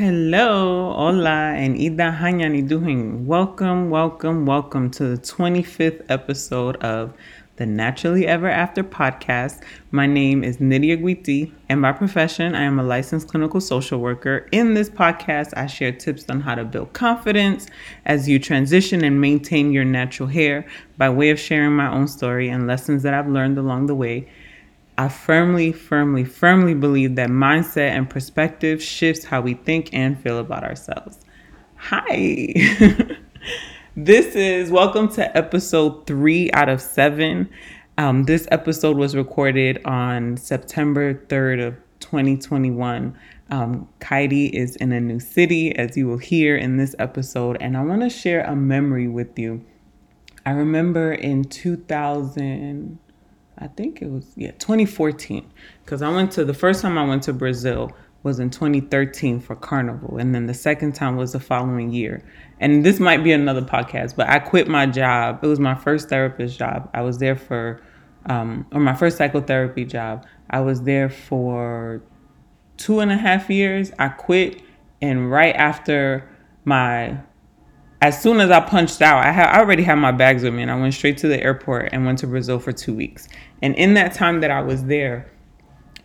Hello, hola, and ida hanyani doing. Welcome, welcome, welcome to the 25th episode of the Naturally Ever After podcast. My name is Nydia Guiti, and by profession, I am a licensed clinical social worker. In this podcast, I share tips on how to build confidence as you transition and maintain your natural hair by way of sharing my own story and lessons that I've learned along the way I firmly, firmly, firmly believe that mindset and perspective shifts how we think and feel about ourselves. Hi. this is welcome to episode three out of seven. Um, this episode was recorded on September 3rd of 2021. Um, Kaidi is in a new city, as you will hear in this episode, and I want to share a memory with you. I remember in 2000. I think it was yeah 2014 because I went to the first time I went to Brazil was in 2013 for Carnival, and then the second time was the following year. And this might be another podcast, but I quit my job. It was my first therapist job. I was there for, um, or my first psychotherapy job. I was there for two and a half years. I quit, and right after my as soon as I punched out, I, had, I already had my bags with me and I went straight to the airport and went to Brazil for two weeks. And in that time that I was there,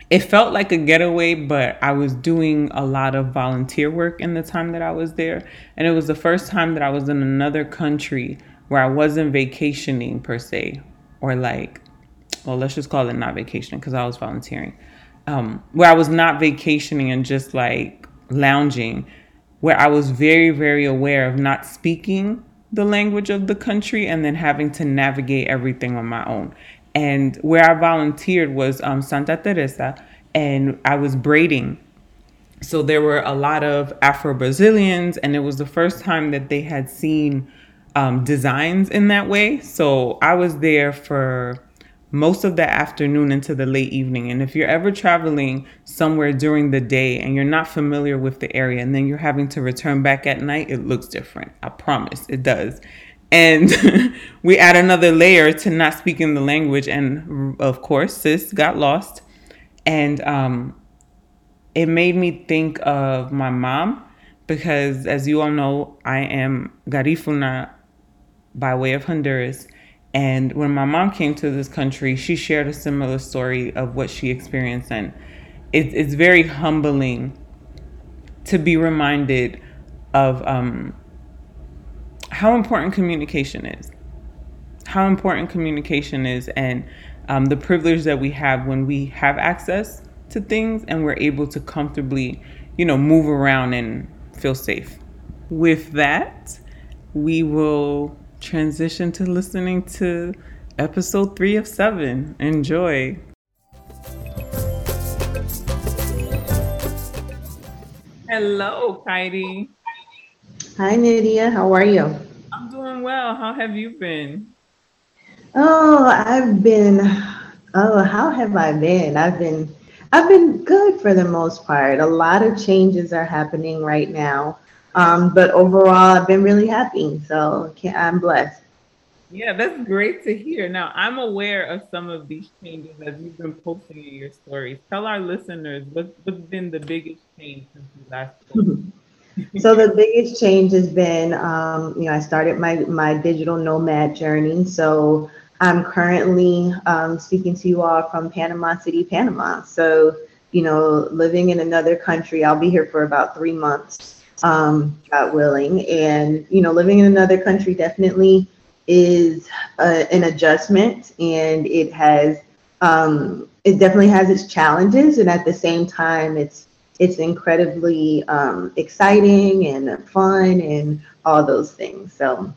it felt like a getaway, but I was doing a lot of volunteer work in the time that I was there. And it was the first time that I was in another country where I wasn't vacationing per se, or like, well, let's just call it not vacationing because I was volunteering, um, where I was not vacationing and just like lounging where I was very, very aware of not speaking the language of the country and then having to navigate everything on my own. And where I volunteered was um, Santa Teresa, and I was braiding. So there were a lot of Afro Brazilians, and it was the first time that they had seen um, designs in that way. So I was there for most of the afternoon into the late evening. And if you're ever traveling somewhere during the day and you're not familiar with the area and then you're having to return back at night, it looks different. I promise it does. And we add another layer to not speaking the language. And of course, sis got lost. And um, it made me think of my mom because, as you all know, I am Garifuna by way of Honduras. And when my mom came to this country, she shared a similar story of what she experienced. And it, it's very humbling to be reminded of um, how important communication is. How important communication is, and um, the privilege that we have when we have access to things and we're able to comfortably, you know, move around and feel safe. With that, we will transition to listening to episode three of seven. Enjoy. Hello, Kaidi. Hi, Nydia. How are you? I'm doing well. How have you been? Oh, I've been. Oh, how have I been? I've been. I've been good for the most part. A lot of changes are happening right now. Um, but overall, I've been really happy. So I'm blessed. Yeah, that's great to hear. Now, I'm aware of some of these changes as you've been posting in your stories. Tell our listeners what, what's been the biggest change since you last so the biggest change has been, um, you know, I started my my digital nomad journey. So I'm currently um, speaking to you all from Panama City, Panama. So you know, living in another country, I'll be here for about three months um, God willing. And, you know, living in another country definitely is a, an adjustment and it has, um, it definitely has its challenges. And at the same time, it's, it's incredibly um, exciting and fun and all those things. So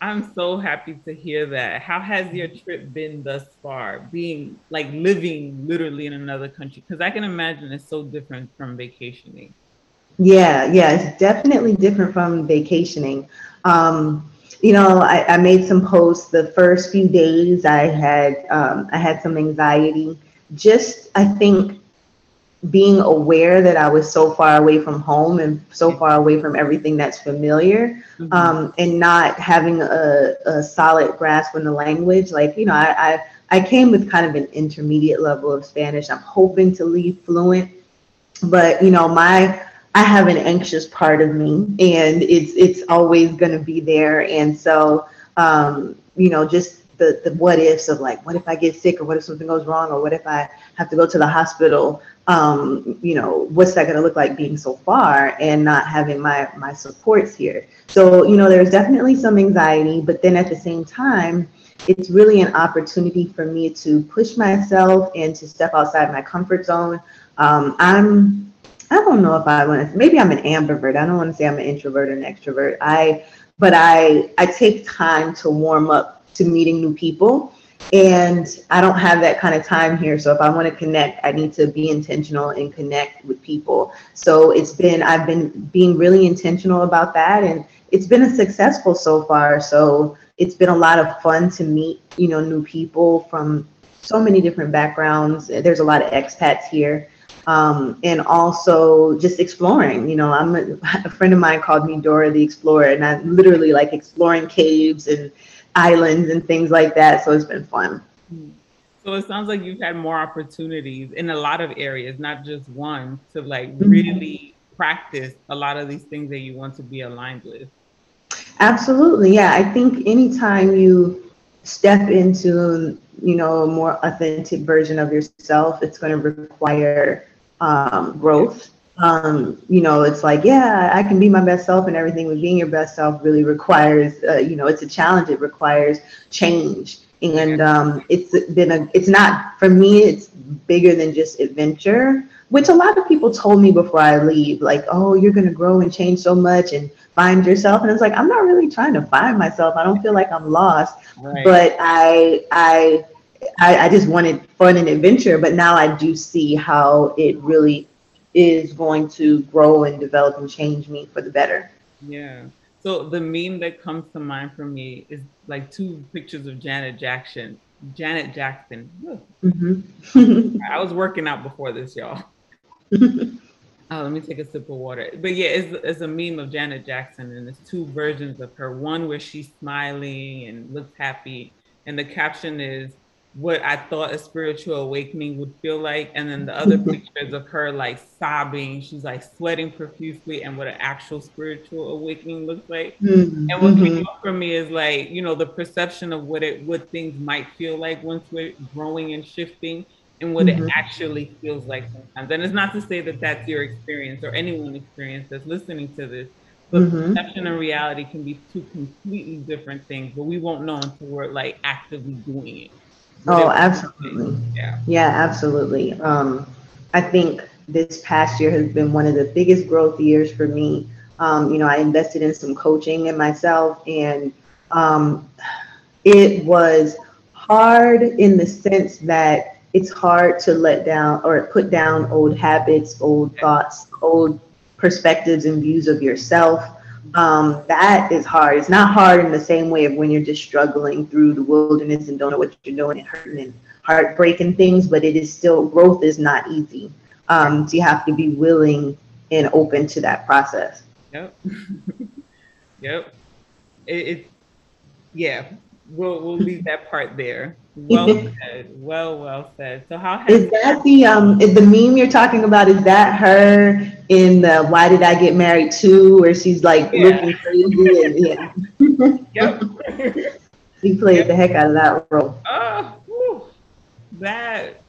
I'm so happy to hear that. How has your trip been thus far? Being like living literally in another country? Because I can imagine it's so different from vacationing. Yeah, yeah, it's definitely different from vacationing. Um, you know, I, I, made some posts the first few days. I had um, I had some anxiety. Just I think being aware that I was so far away from home and so far away from everything that's familiar, mm-hmm. um, and not having a, a, solid grasp on the language. Like, you know, I, I, I came with kind of an intermediate level of Spanish. I'm hoping to leave fluent, but you know, my I have an anxious part of me, and it's it's always going to be there. And so, um, you know, just the the what ifs of like, what if I get sick, or what if something goes wrong, or what if I have to go to the hospital? Um, you know, what's that going to look like being so far and not having my my supports here? So, you know, there's definitely some anxiety, but then at the same time, it's really an opportunity for me to push myself and to step outside my comfort zone. Um, I'm I don't know if I want to maybe I'm an ambivert. I don't want to say I'm an introvert or an extrovert. I but I I take time to warm up to meeting new people. And I don't have that kind of time here. So if I want to connect, I need to be intentional and connect with people. So it's been, I've been being really intentional about that. And it's been a successful so far. So it's been a lot of fun to meet, you know, new people from so many different backgrounds. There's a lot of expats here. Um, and also just exploring. You know, I'm a, a, friend of mine called me Dora the Explorer, and I'm literally like exploring caves and islands and things like that. So it's been fun. So it sounds like you've had more opportunities in a lot of areas, not just one, to like mm-hmm. really practice a lot of these things that you want to be aligned with. Absolutely. Yeah. I think anytime you step into, you know, a more authentic version of yourself, it's going to require um, growth um, you know, it's like, yeah, I can be my best self and everything, but being your best self really requires, uh, you know, it's a challenge. It requires change. And um, it's been a, it's not, for me, it's bigger than just adventure, which a lot of people told me before I leave, like, oh, you're going to grow and change so much and find yourself. And it's like, I'm not really trying to find myself. I don't feel like I'm lost, right. but I, I, I, I just wanted fun and adventure, but now I do see how it really is going to grow and develop and change me for the better. Yeah. So the meme that comes to mind for me is like two pictures of Janet Jackson. Janet Jackson. Mm-hmm. I was working out before this, y'all. Oh, let me take a sip of water. But yeah, it's, it's a meme of Janet Jackson, and it's two versions of her. One where she's smiling and looks happy, and the caption is what I thought a spiritual awakening would feel like. And then the other pictures of her like sobbing, she's like sweating profusely, and what an actual spiritual awakening looks like. Mm-hmm. And what came mm-hmm. up for me is like, you know, the perception of what it what things might feel like once we're growing and shifting. And what mm-hmm. it actually feels like sometimes. And it's not to say that that's your experience or anyone's experience that's listening to this, but mm-hmm. perception and reality can be two completely different things, but we won't know until we're like actively doing it. Oh, absolutely. Yeah. Yeah, absolutely. Um, I think this past year has been one of the biggest growth years for me. Um, you know, I invested in some coaching in myself, and um, it was hard in the sense that it's hard to let down or put down old habits, old thoughts, old perspectives and views of yourself um, that is hard. It's not hard in the same way of when you're just struggling through the wilderness and don't know what you're doing and hurting and heartbreaking things, but it is still growth is not easy. Um, so you have to be willing and open to that process. Yep. yep. It, it, yeah, we'll we'll leave that part there. Well said. Well, well said. So how has is that the um is the meme you're talking about? Is that her in the Why Did I Get Married Too, where she's like yeah. looking crazy and yeah. yep. he played yep. the heck out of that role. Oh, that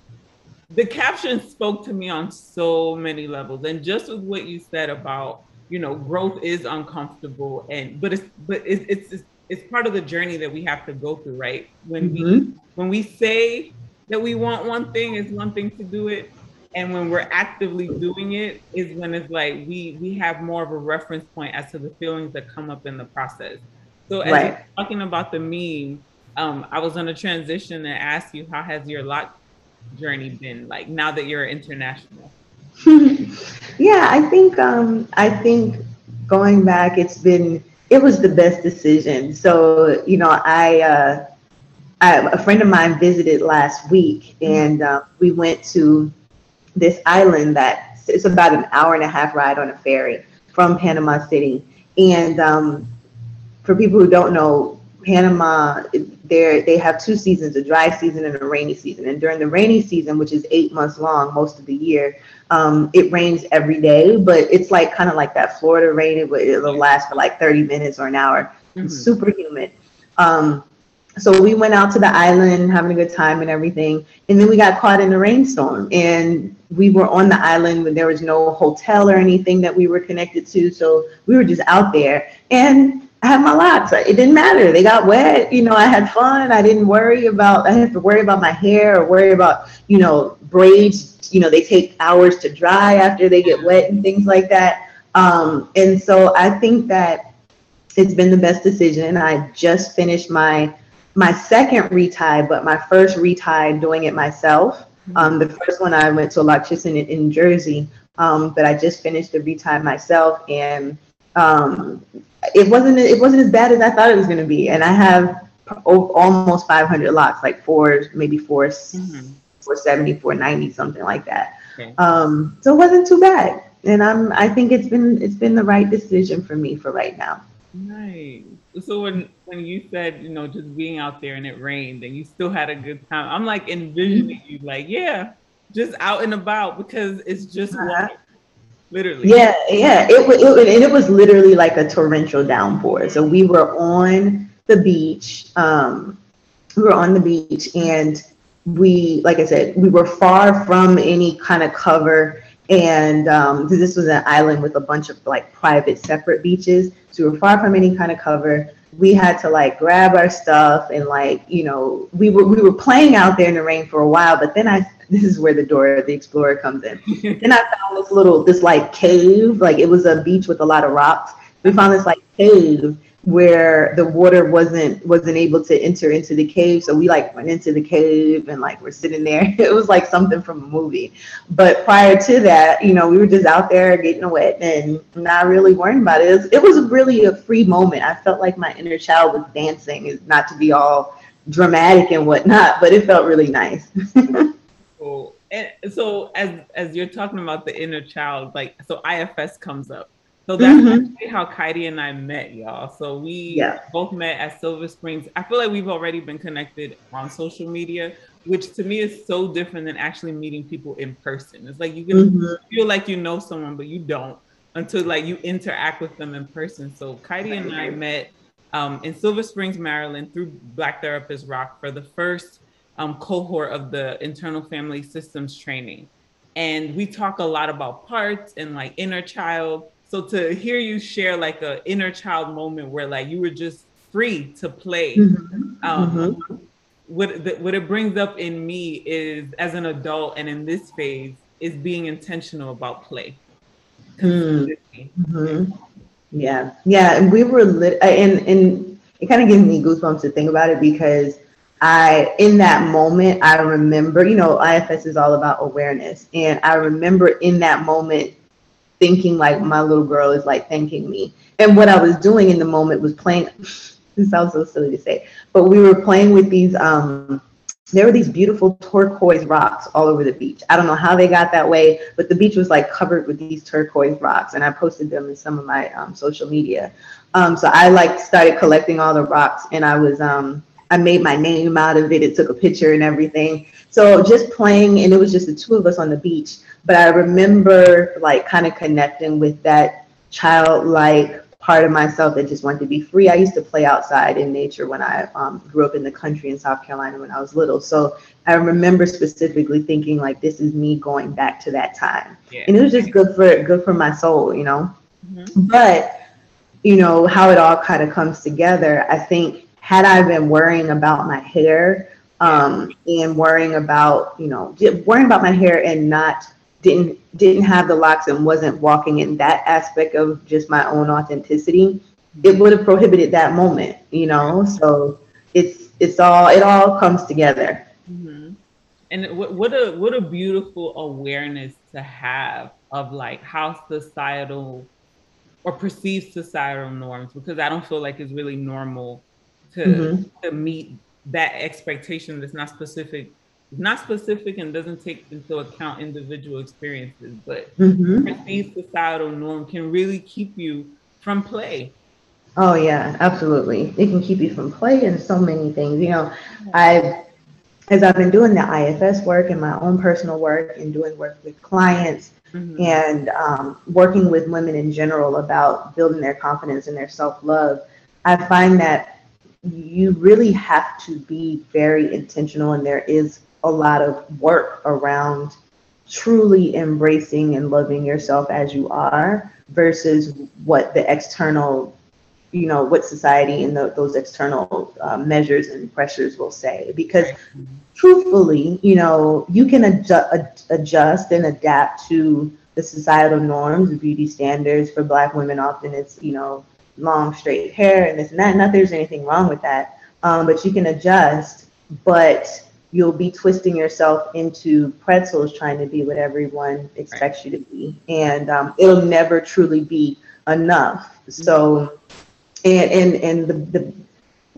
the caption spoke to me on so many levels, and just with what you said about you know growth is uncomfortable, and but it's but it's it's it's part of the journey that we have to go through, right? When mm-hmm. we when we say that we want one thing, it's one thing to do it, and when we're actively doing it, is when it's like we we have more of a reference point as to the feelings that come up in the process. So as right. you're talking about the meme, um, I was on a transition and asked you how has your lock journey been like now that you're international? yeah, I think um, I think going back, it's been it was the best decision. So, you know, I, uh, I a friend of mine visited last week, and uh, we went to this island that it's about an hour and a half ride on a ferry from Panama City. And um, for people who don't know, Panama, they they have two seasons, a dry season and a rainy season. And during the rainy season, which is eight months long, most of the year, um, it rains every day, but it's like kind of like that Florida rain. It, it'll last for like 30 minutes or an hour. Mm-hmm. super humid. Um, so we went out to the island having a good time and everything and then we got caught in a rainstorm and we were on the island when there was no hotel or anything that we were connected to so we were just out there and I had my locks. It didn't matter. They got wet. You know, I had fun. I didn't worry about, I have to worry about my hair or worry about, you know, braids. You know, they take hours to dry after they get wet and things like that. Um, and so I think that it's been the best decision. I just finished my my second retie, but my first retie doing it myself. Mm-hmm. Um, the first one I went to a loctician in, in Jersey, um, but I just finished the retie myself, and um, it wasn't it wasn't as bad as I thought it was going to be. And I have almost 500 locks, like four, maybe 4 mm-hmm. 470, 490, something like that. Okay. Um, so it wasn't too bad, and I'm I think it's been it's been the right decision for me for right now. Nice. So when when you said you know just being out there and it rained and you still had a good time, I'm like envisioning you like yeah, just out and about because it's just uh-huh. Literally. Yeah, yeah. It was it, and it was literally like a torrential downpour. So we were on the beach. Um, we were on the beach and we like I said we were far from any kind of cover and um, this was an island with a bunch of like private separate beaches so we were far from any kind of cover we had to like grab our stuff and like you know we were we were playing out there in the rain for a while but then i this is where the Dora the Explorer comes in. Then i found this little this like cave like it was a beach with a lot of rocks. We found this like cave where the water wasn't wasn't able to enter into the cave. So we like went into the cave and like we're sitting there. It was like something from a movie. But prior to that you know we were just out there getting wet and not really worrying about it. It was, it was really a free moment. I felt like my inner child was dancing not to be all dramatic and whatnot but it felt really nice cool and so as as you're talking about the inner child like so IFS comes up so that's mm-hmm. how Kaidi and I met, y'all. So we yeah. both met at Silver Springs. I feel like we've already been connected on social media, which to me is so different than actually meeting people in person. It's like you can mm-hmm. feel like you know someone, but you don't until like you interact with them in person. So Kaidi and I met um, in Silver Springs, Maryland, through Black Therapist Rock for the first um, cohort of the internal family systems training. And we talk a lot about parts and like inner child so to hear you share like a inner child moment where like you were just free to play, mm-hmm. Um, mm-hmm. what the, what it brings up in me is as an adult and in this phase is being intentional about play. Mm-hmm. Yeah, yeah, and we were lit, and and it kind of gives me goosebumps to think about it because I, in that moment, I remember, you know, IFS is all about awareness. And I remember in that moment thinking like my little girl is like thanking me. And what I was doing in the moment was playing. this sounds so silly to say, but we were playing with these. Um, there were these beautiful turquoise rocks all over the beach. I don't know how they got that way, but the beach was like covered with these turquoise rocks, and I posted them in some of my um, social media. Um, so I like started collecting all the rocks, and I was um, I made my name out of it. It took a picture and everything. So just playing, and it was just the two of us on the beach. But I remember like kind of connecting with that childlike part of myself that just wanted to be free. I used to play outside in nature when I um, grew up in the country in South Carolina when I was little. So I remember specifically thinking like, this is me going back to that time, yeah. and it was just good for good for my soul, you know. Mm-hmm. But you know how it all kind of comes together. I think had I been worrying about my hair um, and worrying about you know worrying about my hair and not didn't didn't have the locks and wasn't walking in that aspect of just my own authenticity, it would have prohibited that moment, you know. So it's it's all it all comes together. Mm-hmm. And what, what a what a beautiful awareness to have of like how societal or perceived societal norms because I don't feel like it's really normal to mm-hmm. to meet that expectation that's not specific not specific and doesn't take into account individual experiences, but mm-hmm. perceived societal norm can really keep you from play. Oh yeah, absolutely. It can keep you from play and so many things. You know, I've as I've been doing the IFS work and my own personal work and doing work with clients mm-hmm. and um, working with women in general about building their confidence and their self love, I find that you really have to be very intentional, and there is a lot of work around truly embracing and loving yourself as you are versus what the external you know what society and the, those external uh, measures and pressures will say. Because truthfully you know you can adjust, adjust and adapt to the societal norms beauty standards. For black women often it's you know long straight hair and this and that. Not there's anything wrong with that um, but you can adjust but you'll be twisting yourself into pretzels trying to be what everyone expects you to be. And um, it'll never truly be enough. So and and and the, the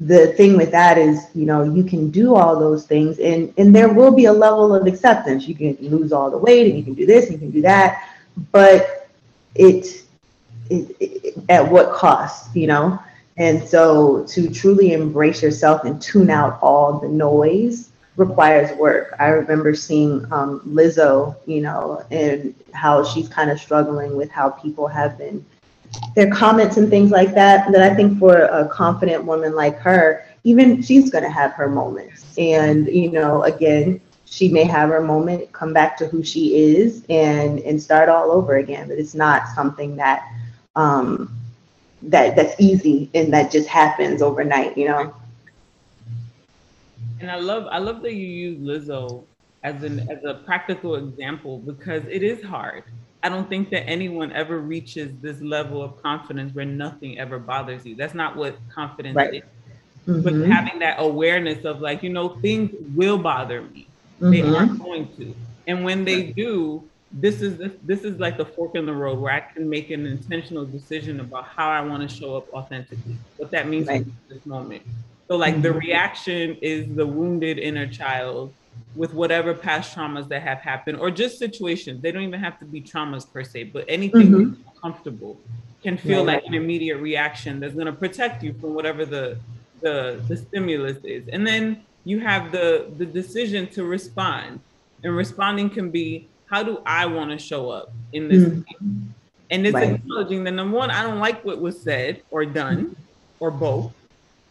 the thing with that is you know you can do all those things and and there will be a level of acceptance. You can lose all the weight and you can do this and you can do that but it, it, it at what cost you know and so to truly embrace yourself and tune out all the noise requires work. I remember seeing um, Lizzo, you know, and how she's kind of struggling with how people have been their comments and things like that that i think for a confident woman like her even she's going to have her moments and you know again she may have her moment come back to who she is and and start all over again but it's not something that um that that's easy and that just happens overnight you know and i love i love that you use Lizzo as an as a practical example because it is hard I don't think that anyone ever reaches this level of confidence where nothing ever bothers you. That's not what confidence right. is. Mm-hmm. But having that awareness of like, you know, things will bother me. Mm-hmm. They aren't going to. And when they do, this is this, this is like the fork in the road where I can make an intentional decision about how I want to show up authentically. What that means right. in this moment. So like mm-hmm. the reaction is the wounded inner child with whatever past traumas that have happened or just situations. They don't even have to be traumas per se, but anything mm-hmm. comfortable can feel like an immediate reaction that's going to protect you from whatever the, the the stimulus is. And then you have the the decision to respond. And responding can be how do I want to show up in this mm-hmm. And it's right. acknowledging that number one, I don't like what was said or done or both.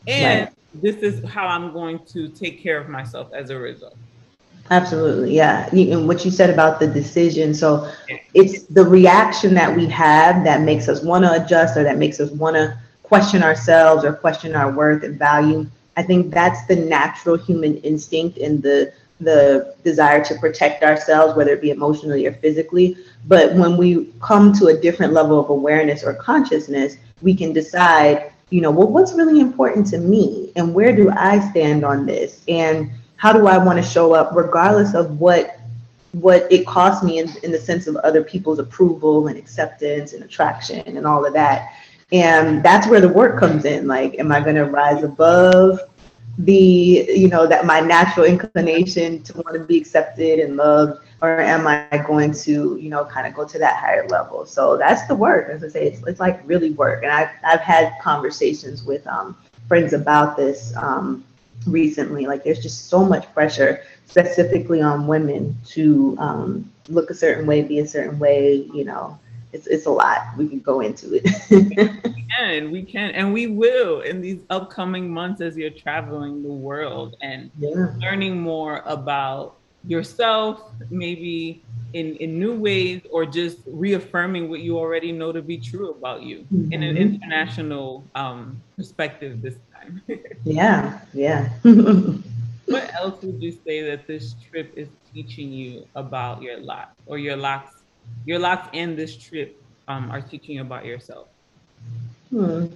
And right. this is how I'm going to take care of myself as a result. Absolutely, yeah. And what you said about the decision, so it's the reaction that we have that makes us want to adjust or that makes us want to question ourselves or question our worth and value. I think that's the natural human instinct and the the desire to protect ourselves, whether it be emotionally or physically. But when we come to a different level of awareness or consciousness, we can decide, you know, well, what's really important to me and where do I stand on this? And how do I want to show up regardless of what what it costs me in, in the sense of other people's approval and acceptance and attraction and all of that. And that's where the work comes in. Like, am I going to rise above the, you know, that my natural inclination to want to be accepted and loved, or am I going to, you know, kind of go to that higher level? So that's the work. As I say, it's, it's like really work. And I've, I've had conversations with um, friends about this. Um, recently. Like there's just so much pressure, specifically on women, to um, look a certain way, be a certain way. You know, it's it's a lot. We can go into it. we can, we can, and we will in these upcoming months as you're traveling the world and yeah. learning more about yourself, maybe in, in new ways, or just reaffirming what you already know to be true about you mm-hmm. in an mm-hmm. international um, perspective this time. yeah, yeah. what else would you say that this trip is teaching you about your lot or your locks? Your locks and this trip um, are teaching you about yourself. Hmm.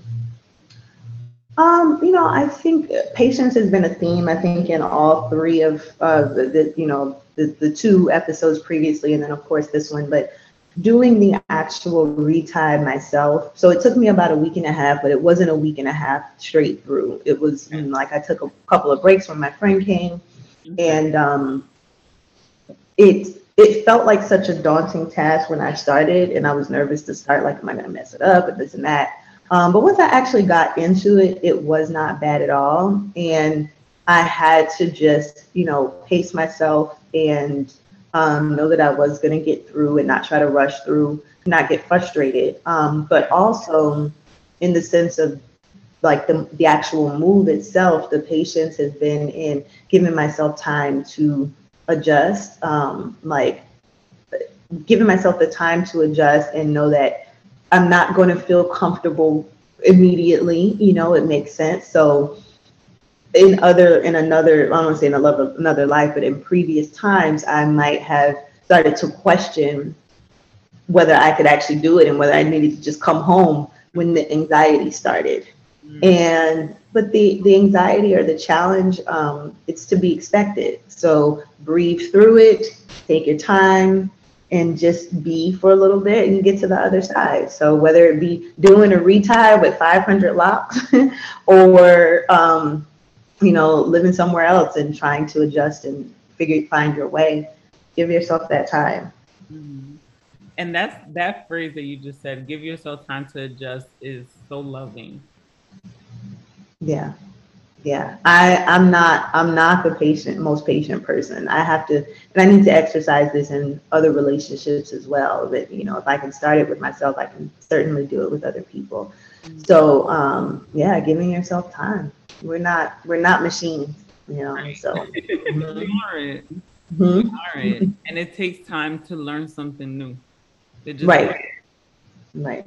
Um, you know, I think patience has been a theme. I think in all three of uh, the, the you know the, the two episodes previously, and then of course this one. But doing the actual retie myself. So it took me about a week and a half, but it wasn't a week and a half straight through. It was mm, like I took a couple of breaks when my friend came, and um, it it felt like such a daunting task when I started, and I was nervous to start. Like, am I going to mess it up and this and that? Um, but once I actually got into it, it was not bad at all, and I had to just you know pace myself and um, know that I was going to get through and not try to rush through, not get frustrated, um, but also in the sense of like the, the actual move itself, the patience has been in giving myself time to adjust, um, like giving myself the time to adjust and know that I'm not going to feel comfortable immediately. You know, it makes sense. So in other, in another, I don't want to say in another, another life, but in previous times, I might have started to question whether I could actually do it and whether I needed to just come home when the anxiety started. Mm-hmm. And but the the anxiety or the challenge, um, it's to be expected. So breathe through it, take your time, and just be for a little bit and you get to the other side. So whether it be doing a retie with 500 locks or um, you know living somewhere else and trying to adjust and figure find your way, give yourself that time. Mm-hmm. And that's that phrase that you just said, give yourself time to adjust is so loving. Yeah. Yeah. I i'm not i'm not the patient most patient person. I have to and i need to exercise this in other relationships as well that you know if i can start it with myself i can certainly do it with other people. Mm-hmm. so um yeah giving yourself time. We're not we're not machines you know right. so. Mm-hmm. Mm-hmm. and it takes time to learn something new. Right. right.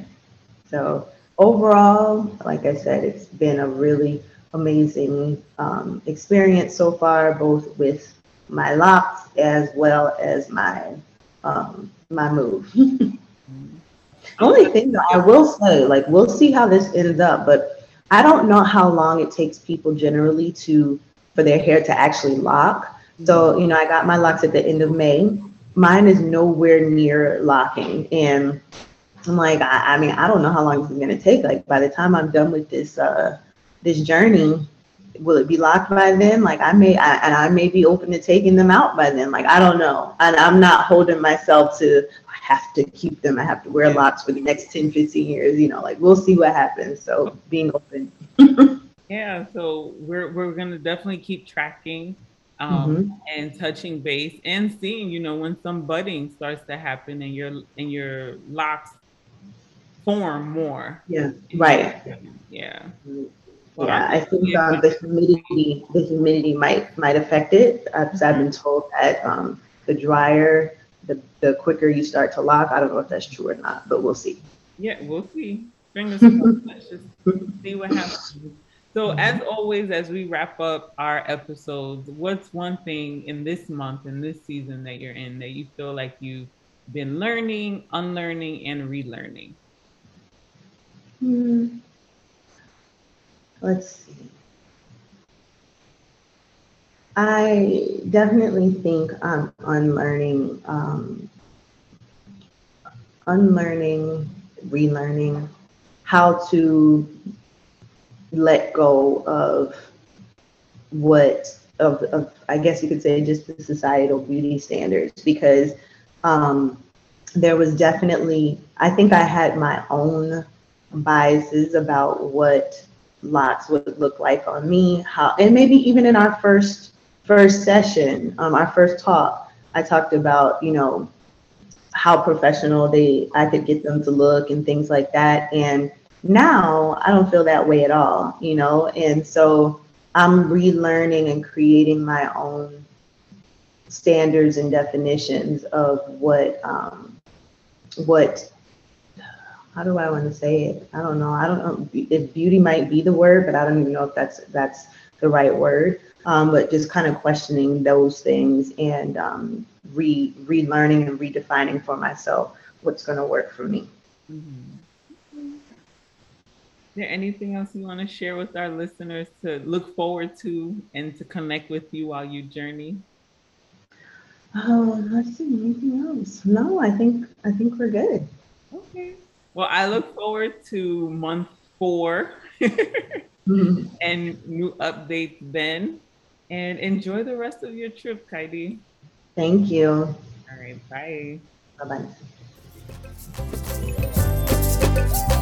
So overall like i said it's been a really amazing um, experience so far, both with my locks as well as my um, my move. only thing that I will say, like we'll see how this ends up, but I don't know how long it takes people generally to for their hair to actually lock. So, mm-hmm. you know, I got my locks at the end of May. Mine is nowhere near locking. And I'm like, I, I mean, I don't know how long it's gonna take. Like by the time I'm done with this uh this journey will it be locked by then? Like i may I, and i may be open to taking them out by then. Like i don't know. And i'm not holding myself to i have to keep them. I have to wear locks for the next 10 15 years you know like we'll see what happens. So being open. Yeah so we're we're gonna definitely keep tracking um, mm-hmm. and touching base and seeing you know when some budding starts to happen and your and your locks form more yeah right yeah mm-hmm. Well, yeah, I think um, the humidity the humidity might might affect it. I've, mm-hmm. I've been told that um, the drier, the the quicker you start to lock. I don't know if that's true or not, but we'll see. Yeah, we'll see. Fingers crossed. Let's just see what happens. So, mm-hmm. as always, as we wrap up our episodes, what's one thing in this month, in this season that you're in, that you feel like you've been learning, unlearning, and relearning? Hmm let's see. I definitely think I'm unlearning, um, unlearning, relearning how to let go of what of, of I guess you could say just the societal beauty standards because um, there was definitely I think I had my own biases about what lots would look like on me how and maybe even in our first first session um, our first talk i talked about you know how professional they i could get them to look and things like that. And now i don't feel that way at all you know? And so i'm relearning and creating my own standards and definitions of what um, what how do I want to say it? I don't know. I don't know if beauty might be the word, but I don't even know if that's that's the right word. Um, but just kind of questioning those things and um, re relearning and redefining for myself what's going to work for me. Mm-hmm. Is there anything else you want to share with our listeners to look forward to and to connect with you while you journey? Oh, let's see. Anything else? No, I think I think we're good. Okay. Well, I look forward to month 4 and new updates then. And enjoy the rest of your trip, Kaidi. Thank you. All right. Bye. Bye bye.